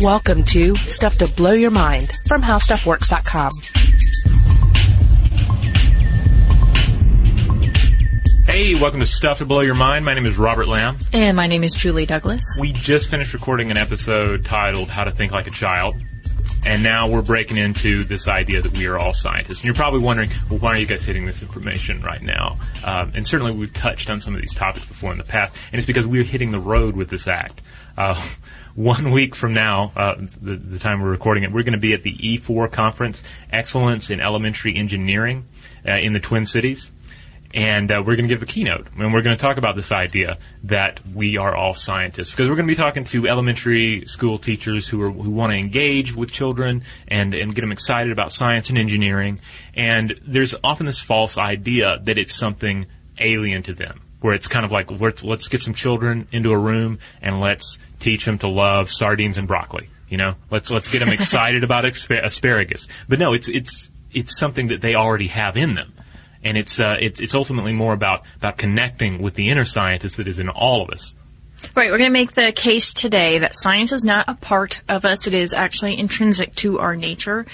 Welcome to Stuff to Blow Your Mind from HowStuffWorks.com. Hey, welcome to Stuff to Blow Your Mind. My name is Robert Lamb. And my name is Julie Douglas. We just finished recording an episode titled How to Think Like a Child. And now we're breaking into this idea that we are all scientists. And you're probably wondering, well, why are you guys hitting this information right now? Um, and certainly we've touched on some of these topics before in the past. And it's because we're hitting the road with this act. Uh, one week from now, uh, the, the, time we're recording it, we're going to be at the E4 conference, Excellence in Elementary Engineering, uh, in the Twin Cities. And uh, we're going to give a keynote, and we're going to talk about this idea that we are all scientists, because we're going to be talking to elementary school teachers who are, who want to engage with children and and get them excited about science and engineering. And there's often this false idea that it's something alien to them where it's kind of like let's, let's get some children into a room and let's teach them to love sardines and broccoli. You know, let's let's get them excited about asp- asparagus. But no, it's it's it's something that they already have in them, and it's uh, it's it's ultimately more about about connecting with the inner scientist that is in all of us. Right, we're going to make the case today that science is not a part of us. It is actually intrinsic to our nature.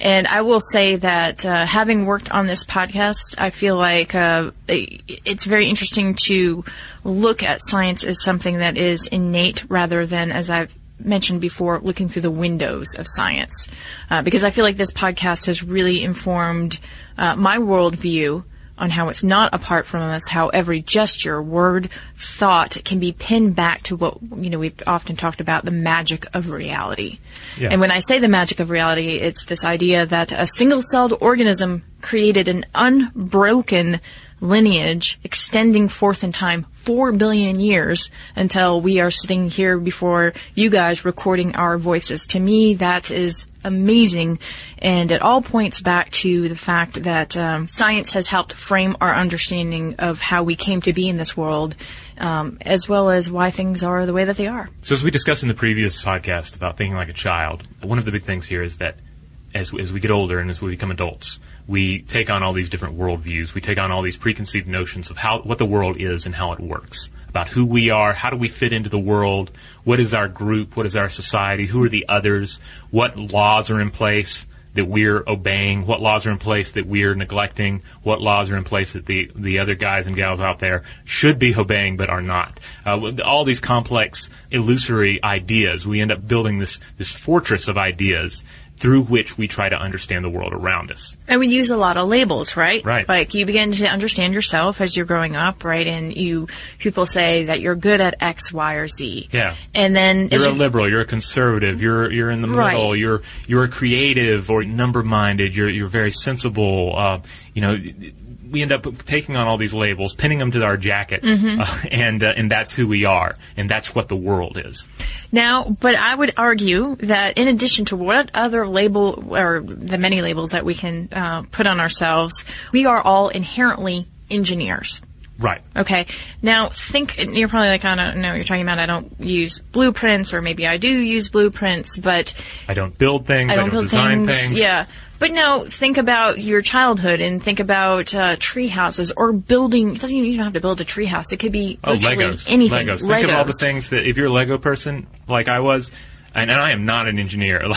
And I will say that uh, having worked on this podcast, I feel like uh, it's very interesting to look at science as something that is innate rather than, as I've mentioned before, looking through the windows of science. Uh, because I feel like this podcast has really informed uh, my worldview on how it's not apart from us, how every gesture, word, thought can be pinned back to what, you know, we've often talked about the magic of reality. Yeah. And when I say the magic of reality, it's this idea that a single celled organism created an unbroken lineage extending forth in time four billion years until we are sitting here before you guys recording our voices. To me, that is amazing, and it all points back to the fact that um, science has helped frame our understanding of how we came to be in this world, um, as well as why things are the way that they are. So, as we discussed in the previous podcast about thinking like a child, one of the big things here is that as as we get older and as we become adults we take on all these different worldviews. We take on all these preconceived notions of how what the world is and how it works, about who we are, how do we fit into the world, what is our group, what is our society, who are the others, what laws are in place that we're obeying, what laws are in place that we're neglecting, what laws are in place that the the other guys and gals out there should be obeying but are not. Uh, all these complex, illusory ideas. We end up building this this fortress of ideas through which we try to understand the world around us. And we use a lot of labels, right? Right. Like you begin to understand yourself as you're growing up, right? And you people say that you're good at X, Y, or Z. Yeah. And then you're a you, liberal, you're a conservative, you're you're in the right. middle, you're you're a creative or number minded, you're you're very sensible. Uh, you know, we end up taking on all these labels, pinning them to our jacket, mm-hmm. uh, and uh, and that's who we are, and that's what the world is. Now, but I would argue that in addition to what other label or the many labels that we can uh, put on ourselves, we are all inherently engineers. Right. Okay. Now think you're probably like I don't know what you're talking about. I don't use blueprints, or maybe I do use blueprints, but I don't build things. I don't, I don't design things. things. Yeah. But now think about your childhood and think about uh, tree houses or building. It doesn't even have to build a tree house. It could be oh, Legos. anything. Legos. Think of all the things that if you're a Lego person like I was, and, and I am not an engineer.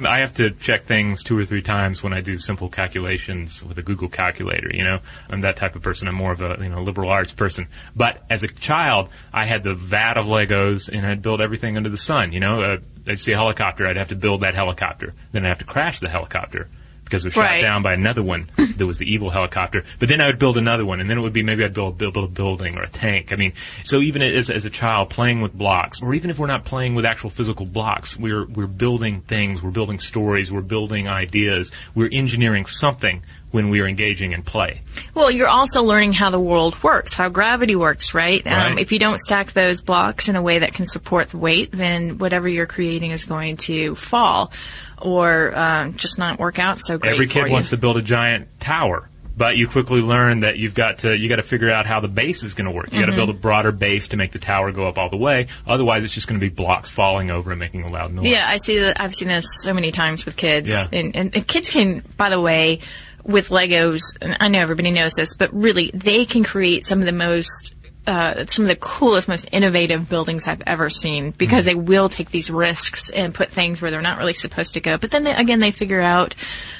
Like I have to check things two or three times when I do simple calculations with a Google calculator. You know, I'm that type of person. I'm more of a you know liberal arts person. But as a child, I had the vat of Legos and I'd build everything under the sun. You know, uh, I'd see a helicopter, I'd have to build that helicopter. Then I'd have to crash the helicopter because it was shot right. down by another one that was the evil helicopter. But then I would build another one, and then it would be maybe I'd build, build, build a building or a tank. I mean, so even as, as a child playing with blocks, or even if we're not playing with actual physical blocks, we're we're building things, we're building stories, we're building ideas, we're engineering something when we are engaging in play. Well, you're also learning how the world works, how gravity works, right? Um, right. Um, if you don't stack those blocks in a way that can support the weight, then whatever you're creating is going to fall or uh, just not work out so great. Every kid wants to build a giant tower. But you quickly learn that you've got to you got to figure out how the base is going to work. You mm-hmm. got to build a broader base to make the tower go up all the way. Otherwise, it's just going to be blocks falling over and making a loud noise. Yeah, I see that. I've seen this so many times with kids. Yeah. and, and kids can, by the way, with Legos, and I know everybody knows this, but really, they can create some of the most uh, some of the coolest, most innovative buildings I've ever seen because they will take these risks and put things where they're not really supposed to go. But then they, again, they figure out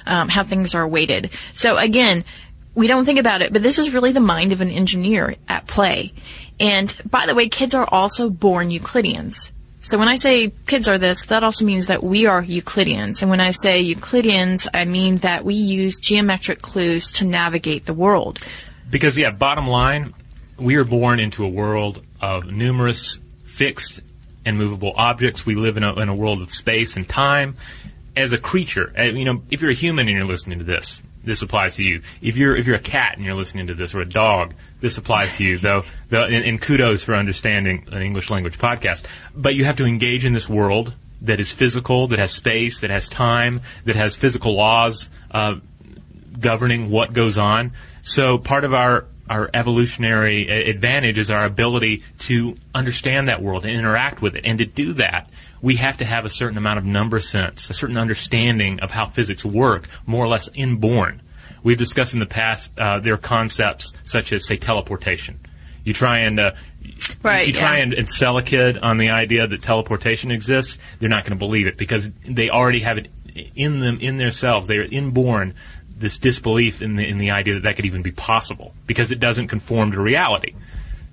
um, how things are weighted. So again, we don't think about it, but this is really the mind of an engineer at play. And by the way, kids are also born Euclideans. So when I say kids are this, that also means that we are Euclideans. And when I say Euclideans, I mean that we use geometric clues to navigate the world. Because, yeah, bottom line, we are born into a world of numerous fixed and movable objects. We live in a, in a world of space and time. As a creature, uh, you know, if you're a human and you're listening to this, this applies to you. If you're if you're a cat and you're listening to this, or a dog, this applies to you. Though, though and, and kudos for understanding an English language podcast. But you have to engage in this world that is physical, that has space, that has time, that has physical laws uh, governing what goes on. So part of our our evolutionary advantage is our ability to understand that world and interact with it. And to do that, we have to have a certain amount of number sense, a certain understanding of how physics work, more or less inborn. We've discussed in the past uh, there are concepts such as, say, teleportation. You try and uh, Right, you try yeah. and, and sell a kid on the idea that teleportation exists, they're not going to believe it because they already have it in them in themselves. They are inborn this disbelief in the in the idea that that could even be possible because it doesn't conform to reality.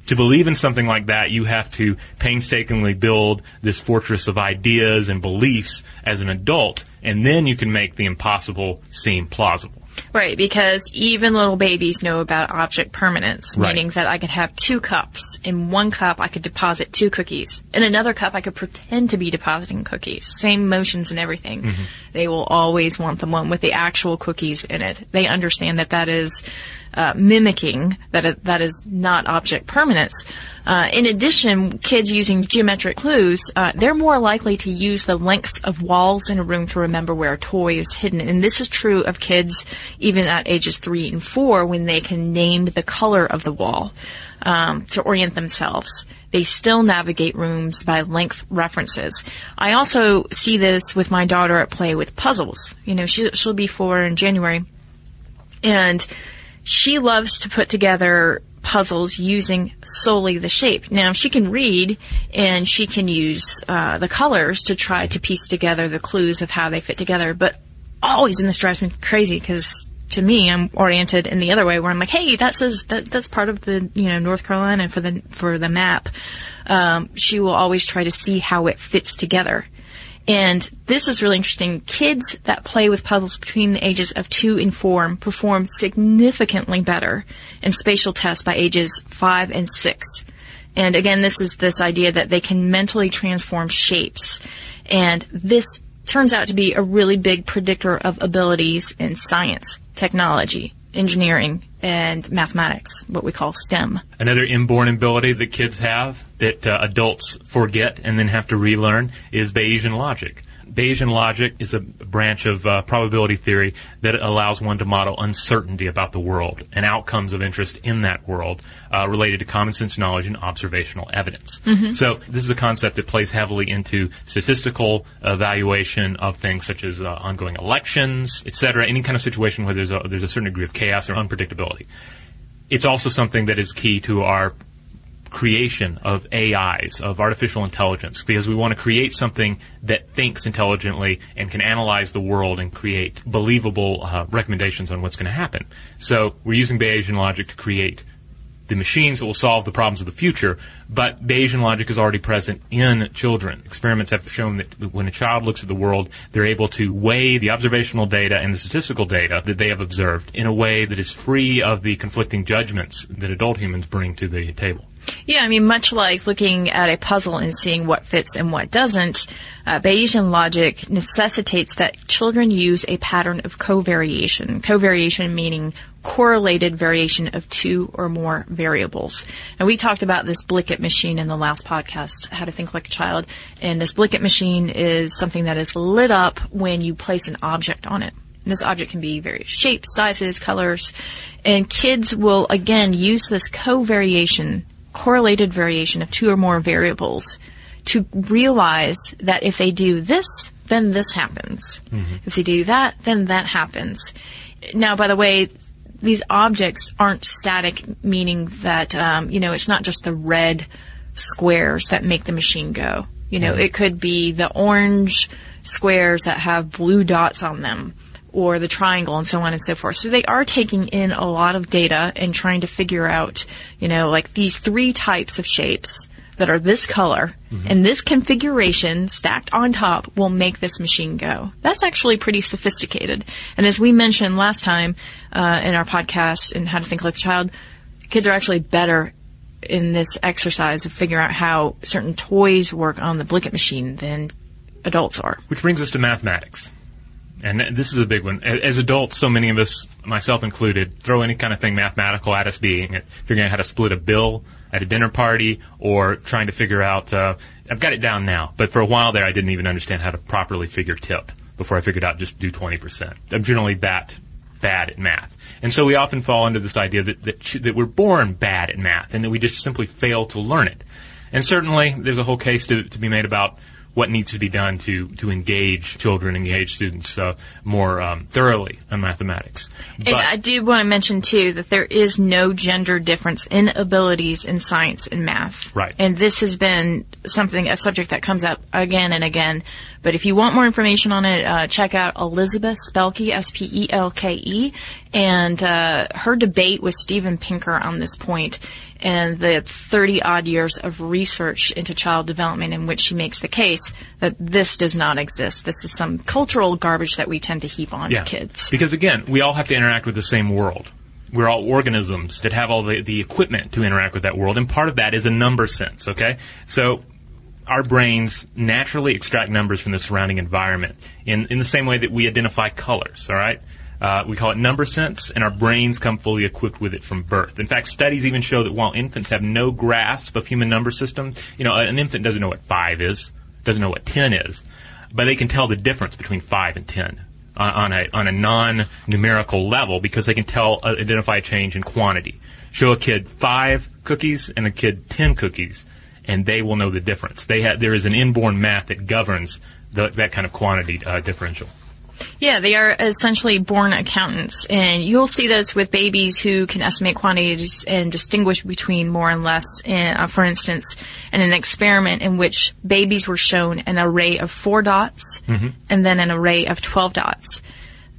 To believe in something like that, you have to painstakingly build this fortress of ideas and beliefs as an adult, and then you can make the impossible seem plausible. Right, because even little babies know about object permanence, Right. meaning that I could have two cups. In one cup, I could deposit two cookies. In another cup, I could pretend to be depositing cookies. Same motions and everything. Mm-hmm. They will always want the one with the actual cookies in it. They understand that that is uh, mimicking, that it, that is not object permanence. Uh, in addition, kids using geometric clues, uh, they're more likely to use the lengths of walls in a room to remember where a toy is hidden. And this is true of kids even at ages three and four when they can name the color of the wall um, to orient themselves. They still navigate rooms by length references. I also see this with my daughter at play with puzzles. You know, she, she'll be four in January. And she loves to put together puzzles using solely the shape. Now she can read and she can use uh, the colors to try to piece together the clues of how they fit together. But always, and this drives me crazy because to me, I'm oriented in the other way where I'm like, hey, that says that that's part of the you know North Carolina for the for the map. Um, she will always try to see how it fits together. And this is really interesting. Kids that play with puzzles between the ages of two and four perform significantly better in spatial tests by ages five and six. And again, this is this idea that they can mentally transform shapes. And this turns out to be a really big predictor of abilities in science, technology, engineering, and mathematics, what we call STEM. Another inborn ability that kids have that uh, adults forget and then have to relearn is Bayesian logic. Bayesian logic is a branch of uh, probability theory that allows one to model uncertainty about the world and outcomes of interest in that world uh, related to common sense knowledge and observational evidence. So this is a concept that plays heavily into statistical evaluation of things such as uh, ongoing elections, et cetera, any kind of situation where there's a, there's a certain degree of chaos or unpredictability it's also something that is key to our creation of AIs, of artificial intelligence, because we want to create something that thinks intelligently and can analyze the world and create believable uh, recommendations on what's going to happen. So we're using Bayesian logic to create the machines that will solve the problems of the future, but Bayesian logic is already present in children. Experiments have shown that when a child looks at the world, they're able to weigh the observational data and the statistical data that they have observed in a way that is free of the conflicting judgments that adult humans bring to the table. Yeah, I mean, much like looking at a puzzle and seeing what fits and what doesn't, uh, Bayesian logic necessitates that children use a pattern of covariation. Covariation meaning correlated variation of two or more variables. And we talked about this Blicket machine in the last podcast, How to Think Like a Child. And this Blicket machine is something that is lit up when you place an object on it. This object can be various shapes, sizes, colors, and kids will again use this covariation, correlated variation of two or more variables to realize that if they do this, then this happens. If they do that, then that happens. Now, by the way, these objects aren't static, meaning that um, you know it's not just the red squares that make the machine go. You know, it could be the orange squares that have blue dots on them or the triangle and so on and so forth. So they are taking in a lot of data and trying to figure out, you know, like these three types of shapes that are this color and this configuration stacked on top will make this machine go. That's actually pretty sophisticated. And as we mentioned last time uh, in our podcast in How to Think Like a Child, kids are actually better in this exercise of figuring out how certain toys work on the Blicket machine than adults are. Which brings us to mathematics. And this is a big one. As adults, so many of us, myself included, throw any kind of thing mathematical at us, being it figuring out how to split a bill at a dinner party or trying to figure out, uh, I've got it down now, but for a while there I didn't even understand how to properly figure tip before I figured out just do 20%. I'm generally that bad at math. And so we often fall into this idea that, that, that we're born bad at math and that we just simply fail to learn it. And certainly there's a whole case to, to be made about what needs to be done to, to engage children, engage students uh, more um, thoroughly on mathematics. And I do want to mention too that there is no gender difference in abilities in science and math. Right. And this has been something, a subject that comes up again and again. But if you want more information on it, uh, check out Elizabeth Spelke, S-P-E-L-K-E, and uh, her debate with Steven Pinker on this point and the 30 odd years of research into child development in which she makes the case that this does not exist. This is some cultural garbage that we tend to heap on kids. Because again, we all have to interact with the same world. We're all organisms that have all the, the equipment to interact with that world, and part of that is a number sense, okay? So our brains naturally extract numbers from the surrounding environment in, in the same way that we identify colors, all right? Uh, we call it number sense, and our brains come fully equipped with it from birth. In fact, studies even show that while infants have no grasp of human number system, you know, an infant doesn't know what five is, doesn't know what ten is, but they can tell the difference between five and ten on, on a on a non-numerical level because they can tell uh, identify a change in quantity. Show a kid five cookies and a kid ten cookies, and they will know the difference. They have there is an inborn math that governs the, that kind of quantity uh, differential. Yeah, they are essentially born accountants, and you'll see this with babies who can estimate quantities and distinguish between more and less. In, uh, for instance, in an experiment in which babies were shown an array of four dots and then an array of 12 dots.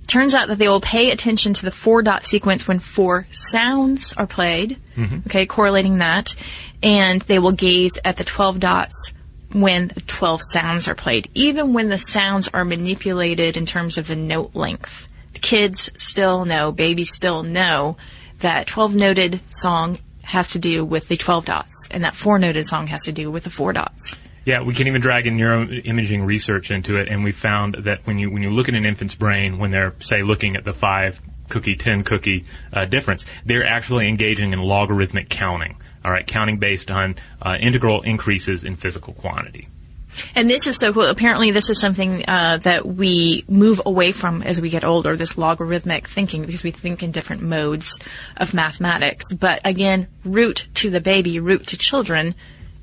Turns out that they will pay attention to the four dot sequence when four sounds are played, mm-hmm. okay, correlating that, and they will gaze at the 12 dots when the 12 sounds are played, even when the sounds are manipulated in terms of the note length. The kids still know, babies still know that 12 noted song has to do with the 12 dots, and that four noted song has to do with the four dots. Yeah, we can even drag in neuroimaging research into it, and we found that when you when you look at an infant's brain, when they're say looking at the five cookie, ten cookie uh, difference, they're actually engaging in logarithmic counting. All right, counting based on uh, integral increases in physical quantity. And this is so cool. Apparently, this is something uh, that we move away from as we get older. This logarithmic thinking, because we think in different modes of mathematics. But again, root to the baby, root to children,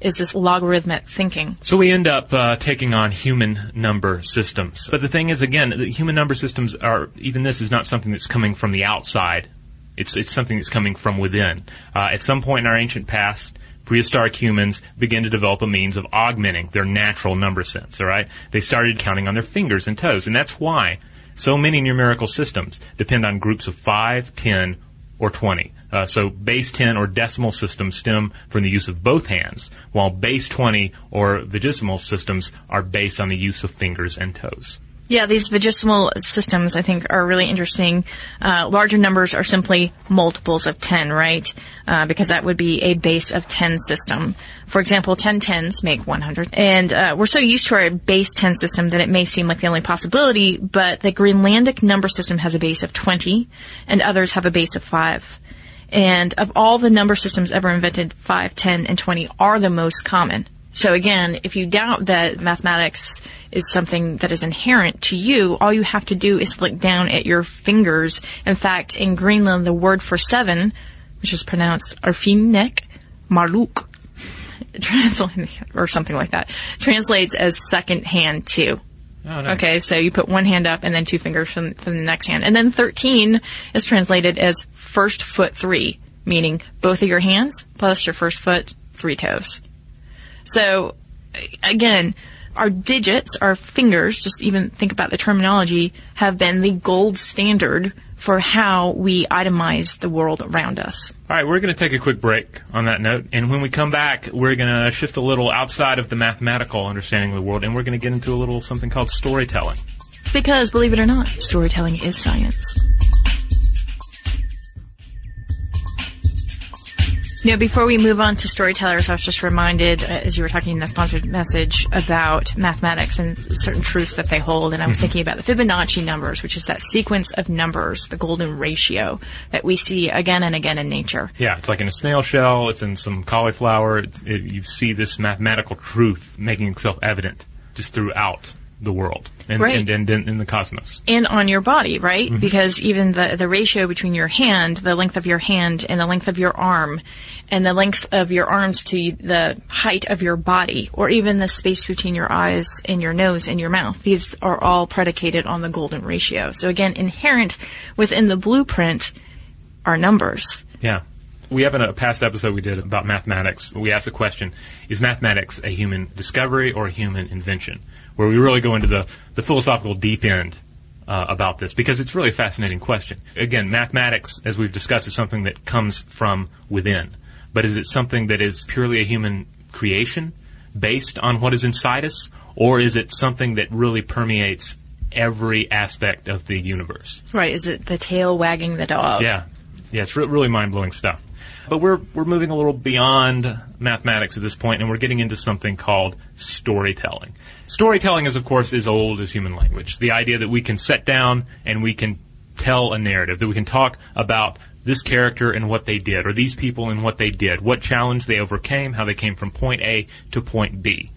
is this logarithmic thinking. So we end up uh, taking on human number systems. But the thing is, again, the human number systems are even this is not something that's coming from the outside. It's it's something that's coming from within. Uh, at some point in our ancient past, prehistoric humans began to develop a means of augmenting their natural number sense. All right, they started counting on their fingers and toes, and that's why so many numerical systems depend on groups of five, ten, or twenty. Uh, so base 10 or decimal systems stem from the use of both hands, while base 20 or vigesimal systems are based on the use of fingers and toes. Yeah, these vigesimal systems I think are really interesting. Uh, larger numbers are simply multiples of 10, right? Uh, because that would be a base of 10 system. For example, 10 tens make 100. And uh, we're so used to our base 10 system that it may seem like the only possibility, but the Greenlandic number system has a base of 20, and others have a base of 5. And of all the number systems ever invented, 5, 10, and 20 are the most common. So again, if you doubt that mathematics is something that is inherent to you, all you have to do is look down at your fingers. In fact, in Greenland, the word for seven, which is pronounced Arfinek, Marluk, translating or something like that, translates as second hand too. Oh, nice. Okay, so you put one hand up and then two fingers from, from the next hand. And then 13 is translated as first foot three, meaning both of your hands plus your first foot, three toes. So, again, our digits, our fingers, just even think about the terminology, have been the gold standard for how we itemize the world around us. All right, we're going to take a quick break on that note, and when we come back, we're going to shift a little outside of the mathematical understanding of the world, and we're going to get into a little something called storytelling. Because, believe it or not, storytelling is science. Know, before we move on to storytellers, I was just reminded, uh, as you were talking in the sponsored message, about mathematics and certain truths that they hold. And I was thinking about the Fibonacci numbers, which is that sequence of numbers, the golden ratio that we see again and again in nature. Yeah, it's like in a snail shell, it's in some cauliflower. It, it, you see this mathematical truth making itself evident just throughout the world and, Right. and, and, and in the cosmos. and on your body, right? Mm-hmm. Because even the the ratio between your hand, the length of your hand, and the length of your arm, and the length of your arms to the height of your body, or even the space between your eyes and your nose and your mouth, these are all predicated on the golden ratio. So again, inherent within the blueprint are numbers. Yeah. We have in a past episode we did about mathematics. We asked the question, is mathematics a human discovery or a human invention? Where we really go into the, the philosophical deep end uh, about this because it's really a fascinating question. Again, mathematics, as we've discussed, is something that comes from within. But is it something that is purely a human creation based on what is inside us? Or is it something that really permeates every aspect of the universe? Right? Is it the tail wagging the dog? Yeah, yeah, it's re- really mind blowing stuff. But we're we're moving a little beyond mathematics at this point, and we're getting into something called storytelling. Storytelling is, of course, as old as human language. The idea that we can set down and we can tell a narrative, that we can talk about this character and what they did, or these people and what they did, what challenge they overcame, how they came from point A to point B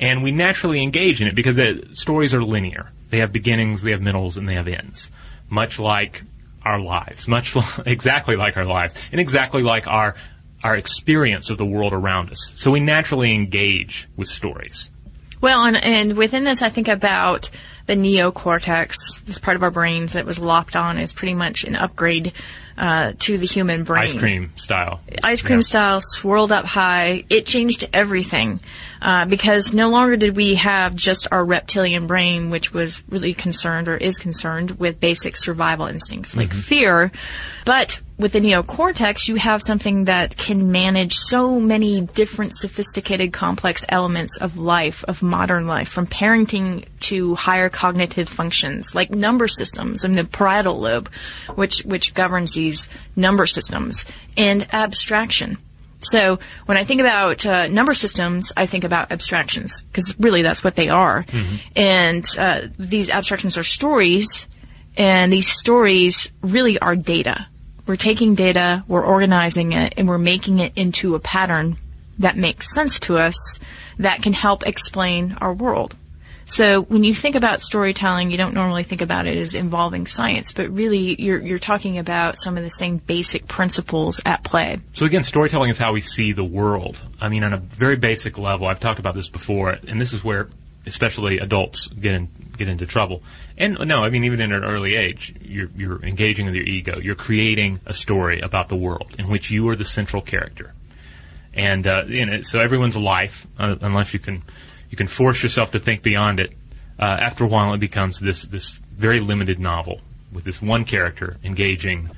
and we naturally engage in it because the stories are linear. They have beginnings, they have middles, and they have ends. Much like our lives, much li- exactly like our lives, and exactly like our our experience of the world around us. So we naturally engage with stories. Well, and, and within this, I think about the neocortex, this part of our brains that was locked on is pretty much an upgrade uh, to the human brain. Ice cream style. Ice cream Yeah. style, swirled up high. It changed everything uh, because no longer did we have just our reptilian brain, which was really concerned or is concerned with basic survival instincts like fear, but with the neocortex, you have something that can manage so many different sophisticated, complex elements of life, of modern life, from parenting to higher cognitive functions like number systems and the parietal lobe, which, which governs these number systems, and abstraction. So when I think about uh, number systems, I think about abstractions because really that's what they are. And uh, these abstractions are stories, and these stories really are data. We're taking data, we're organizing it, and we're making it into a pattern that makes sense to us that can help explain our world. So when you think about storytelling, you don't normally think about it as involving science, but really you're, you're talking about some of the same basic principles at play. So again, storytelling is how we see the world. I mean, on a very basic level, I've talked about this before, and this is where especially adults get in, get into trouble. And no, I mean, even in an early age, you're, you're engaging with your ego. You're creating a story about the world in which you are the central character. And uh, you know, so everyone's life, uh, unless you can you can force yourself to think beyond it. Uh, after a while, it becomes this this very limited novel with this one character engaging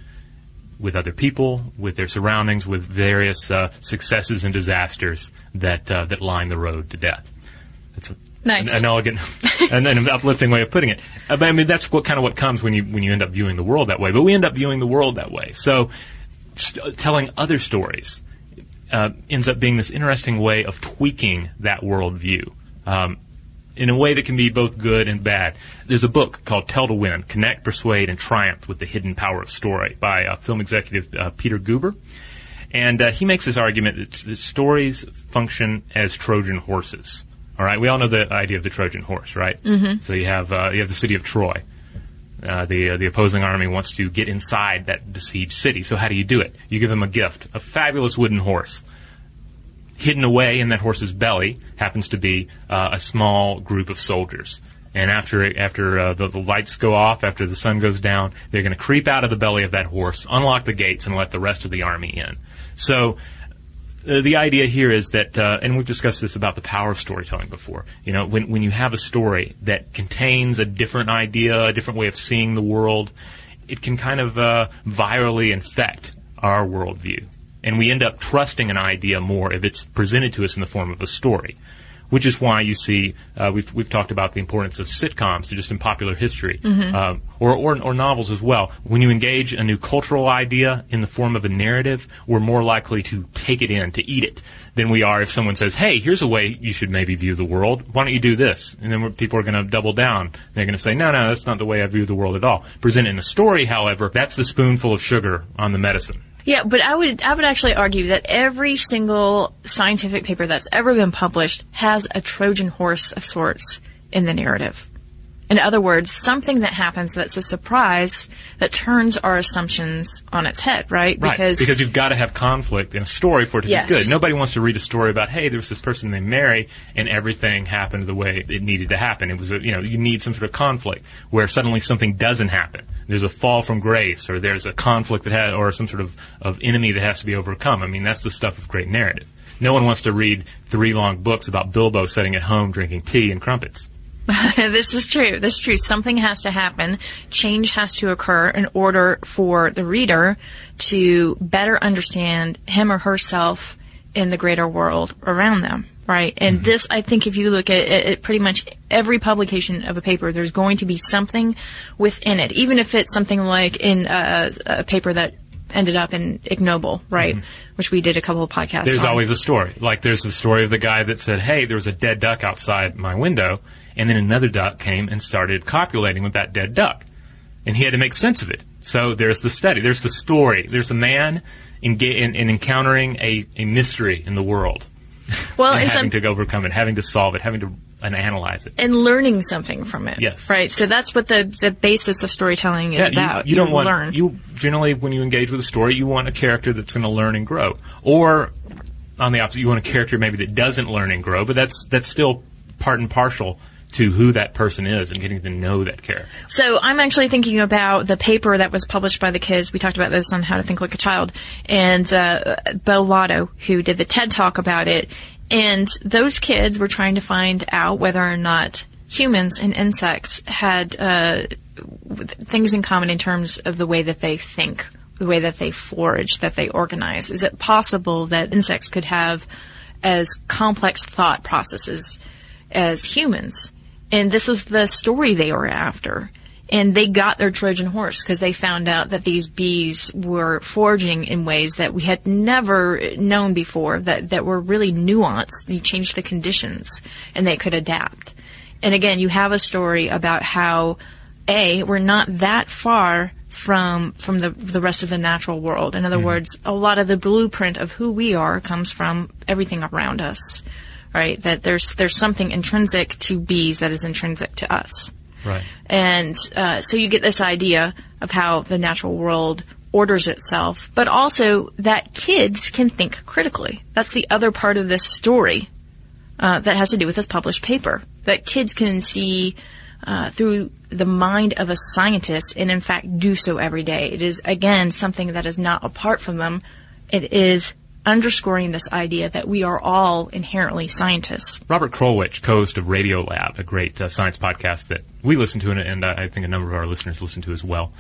with other people, with their surroundings, with various uh, successes and disasters that uh, that line the road to death. Nice. an, an elegant and an uplifting way of putting it. Uh, but I mean, that's what kind of what comes when you when you end up viewing the world that way. But we end up viewing the world that way. So, st- telling other stories uh, ends up being this interesting way of tweaking that worldview. Um, in a way that can be both good and bad. There's a book called Tell to Win Connect, Persuade, and Triumph with the Hidden Power of Story by uh, film executive uh, Peter Guber. And uh, he makes this argument that, that stories function as Trojan horses. All right, we all know the idea of the Trojan horse, right? Mm-hmm. So you have uh, you have the city of Troy. Uh, the uh, the opposing army wants to get inside that besieged city. So how do you do it? You give them a gift, a fabulous wooden horse. Hidden away in that horse's belly happens to be uh, a small group of soldiers. And after after uh, the, the lights go off, after the sun goes down, they're going to creep out of the belly of that horse, unlock the gates, and let the rest of the army in. So uh, the idea here is that, uh, and we've discussed this about the power of storytelling before. You know, when when you have a story that contains a different idea, a different way of seeing the world, it can kind of uh, virally infect our worldview, and we end up trusting an idea more if it's presented to us in the form of a story which is why you see uh, we've we've talked about the importance of sitcoms to just in popular history Mm-hmm. um, or, or or novels as well. When you engage a new cultural idea in the form of a narrative, we're more likely to take it in, to eat it, than we are if someone says, "Hey, here's a way you should maybe view the world. Why don't you do this?" And then people are going to double down. They're going to say, "No, no, that's not the way I view the world at all." Present it in a story, however, that's the spoonful of sugar on the medicine. Yeah, but I would I would actually argue that every single scientific paper that's ever been published has a Trojan horse of sorts in the narrative. In other words, something that happens that's a surprise that turns our assumptions on its head, right? Right, because you've got to have conflict in a story for it to Yes. be good. Nobody wants to read a story about, hey, there was this person they marry, and everything happened the way it needed to happen. It was, a, you know, you need some sort of conflict where suddenly something doesn't happen. There's a fall from grace, or there's a conflict that has, or some sort of, of enemy that has to be overcome. I mean, that's the stuff of great narrative. No one wants to read three long books about Bilbo sitting at home drinking tea and crumpets. this is true. This is true. Something has to happen. Change has to occur in order for the reader to better understand him or herself in the greater world around them. Right. And mm-hmm. this, I think, if you look at at pretty much every publication of a paper, there's going to be something within it, even if it's something like in a, a paper that ended up in Ig Nobel, right? Mm-hmm. Which we did a couple of podcasts There's on. always a story. Like there's the story of the guy that said, "Hey, there was a dead duck outside my window," and then another duck came and started copulating with that dead duck, and he had to make sense of it. So there's the study. There's the story. There's the man in, in, in encountering a, a mystery in the world well, and having to overcome it, having to solve it, having to and analyze it. and learning something from it. Yes. Right. So that's what the the basis of storytelling is Yeah, about. You, you don't want learn. you generally when you engage with a story, you want a character that's going to learn and grow, or on the opposite, you want a character maybe that doesn't learn and grow, but that's that's still part and partial to who that person is and getting to know that character. So I'm actually thinking about the paper that was published by the kids. We talked about this on How to Think Like a Child, and uh, Beau Lotto, who did the TED Talk about it. And those kids were trying to find out whether or not humans and insects had uh, things in common in terms of the way that they think, the way that they forage, that they organize. Is it possible that insects could have as complex thought processes as humans? And this was the story they were after. And they got their Trojan horse because they found out that these bees were foraging in ways that we had never known before, that, that were really nuanced. You changed the conditions and they could adapt. And again, you have a story about how, A, we're not that far from from the the rest of the natural world. In other mm-hmm. words, a lot of the blueprint of who we are comes from everything around us. Right? That there's there's something intrinsic to bees that is intrinsic to us. Right. And uh, so you get this idea of how the natural world orders itself, but also that kids can think critically. That's the other part of this story uh, that has to do with this published paper. That kids can see uh, through the mind of a scientist and, in fact, do so every day. It is, again, something that is not apart from them. It is underscoring this idea that we are all inherently scientists. Robert Krulwich, co-host of Radiolab, a great uh, science podcast that we listen to and, and uh, I think a number of our listeners listen to as well.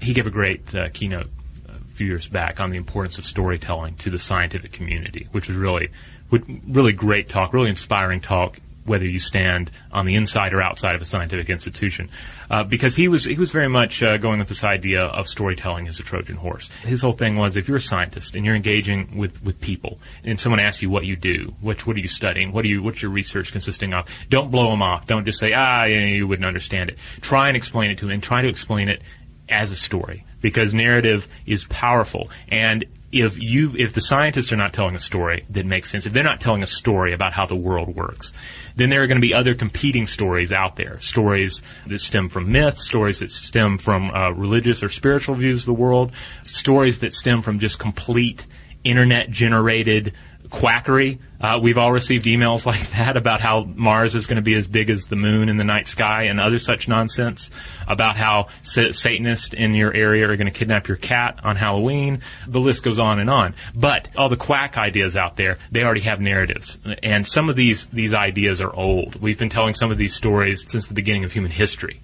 He gave a great uh, keynote a few years back on the importance of storytelling to the scientific community, which was really, really great talk, really inspiring talk. Whether you stand on the inside or outside of a scientific institution, uh, because he was he was very much uh, going with this idea of storytelling as a Trojan horse. His whole thing was if you're a scientist and you're engaging with, with people, and someone asks you what you do, what what are you studying, what are you what's your research consisting of, don't blow them off. Don't just say ah you, wouldn't understand it. Try and explain it to them, and try to explain it as a story because narrative is powerful and if you if the scientists are not telling a story that makes sense if they're not telling a story about how the world works then there are going to be other competing stories out there. Stories that stem from myth stories that stem from uh, religious or spiritual views of the world stories that stem from just complete internet generated quackery Uh, we've all received emails like that about how Mars is going to be as big as the moon in the night sky and other such nonsense. About how sa- Satanists in your area are going to kidnap your cat on Halloween. The list goes on and on. But all the quack ideas out there, they already have narratives. And some of these, these ideas are old. We've been telling some of these stories since the beginning of human history.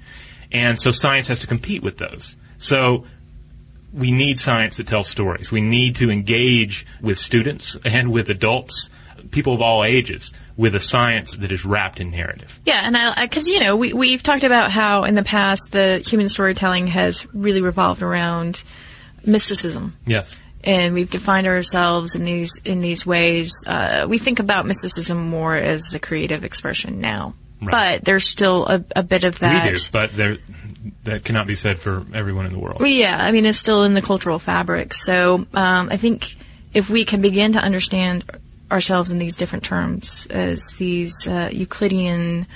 And so science has to compete with those. So we need science that tells stories. We need to engage with students and with adults people of all ages with a science that is wrapped in narrative. Yeah, and I because you know we we've talked about how in the past the human storytelling has really revolved around mysticism. Yes. And we've defined ourselves in these in these ways. Uh, we think about mysticism more as a creative expression now, Right. but there's still a, a bit of that. We do, but there, that cannot be said for everyone in the world. Well, yeah, I mean, it's still in the cultural fabric. So um, I think if we can begin to understand ourselves in these different terms as these uh, Euclidean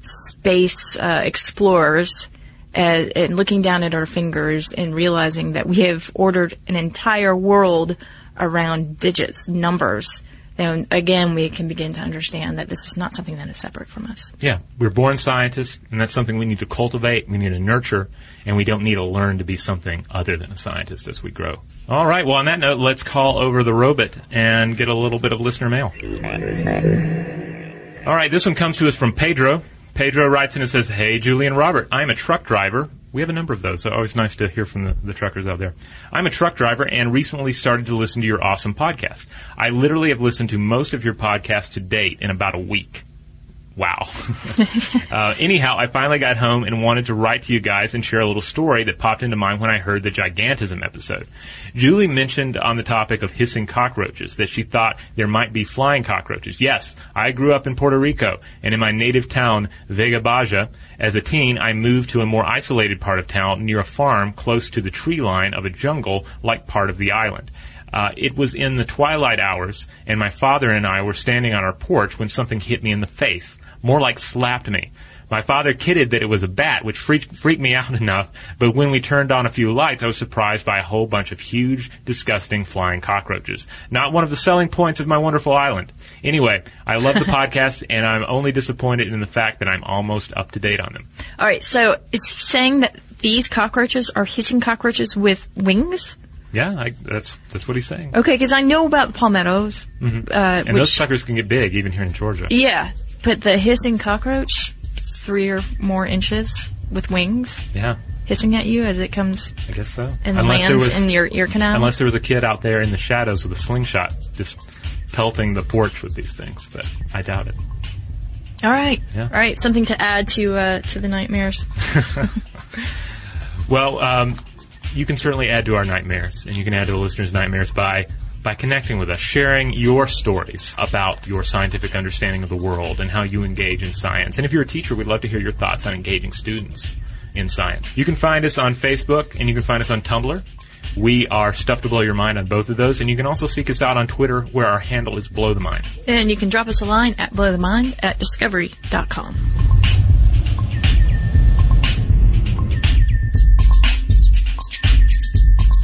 space uh, explorers, uh, and looking down at our fingers and realizing that we have ordered an entire world around digits, numbers, then again we can begin to understand that this is not something that is separate from us. Yeah, we're born scientists, and that's something we need to cultivate, we need to nurture, and we don't need to learn to be something other than a scientist as we grow. All right, well, on that note, let's call over the robot and get a little bit of listener mail. All right, this one comes to us from Pedro. Pedro writes in and says, Hey, Julie and Robert, I'm a truck driver. We have a number of those, so always nice to hear from the, the truckers out there. I'm a truck driver and recently started to listen to your awesome podcast. I literally have listened to most of your podcast to date in about a week. Wow. uh, anyhow, I finally got home and wanted to write to you guys and share a little story that popped into mind when I heard the Gigantism episode. Julie mentioned on the topic of hissing cockroaches that she thought there might be flying cockroaches. Yes, I grew up in Puerto Rico and in my native town, Vega Baja. As a teen, I moved to a more isolated part of town near a farm close to the tree line of a jungle like part of the island. Uh, it was in the twilight hours, and my father and I were standing on our porch when something hit me in the face, more like slapped me. My father kidded that it was a bat, which freaked, freaked me out enough, but when we turned on a few lights, I was surprised by a whole bunch of huge, disgusting flying cockroaches. Not one of the selling points of my wonderful island. Anyway, I love the podcast, and I'm only disappointed in the fact that I'm almost up to date on them. All right, so is he saying that these cockroaches are hissing cockroaches with wings? Yeah, I, that's that's what he's saying. Okay, because I know about the palmettos. Uh, And which, those suckers can get big, even here in Georgia. yeah, but the hissing cockroach, three or more inches with wings, Yeah, hissing at you as it comes I guess so. and unless lands was, in your ear canal. unless there was a kid out there in the shadows with a slingshot, just pelting the porch with these things. But I doubt it. All right, Yeah. all right, something to add to uh, to the nightmares. Well, um, you can certainly add to our nightmares, and you can add to the listeners' nightmares by by connecting with us, sharing your stories about your scientific understanding of the world and how you engage in science. And if you're a teacher, we'd love to hear your thoughts on engaging students in science. You can find us on Facebook and you can find us on Tumblr. We are Stuff to Blow Your Mind on both of those, and you can also seek us out on Twitter, where our handle is Blow the Mind. And you can drop us a line at blowthemind at discovery.com.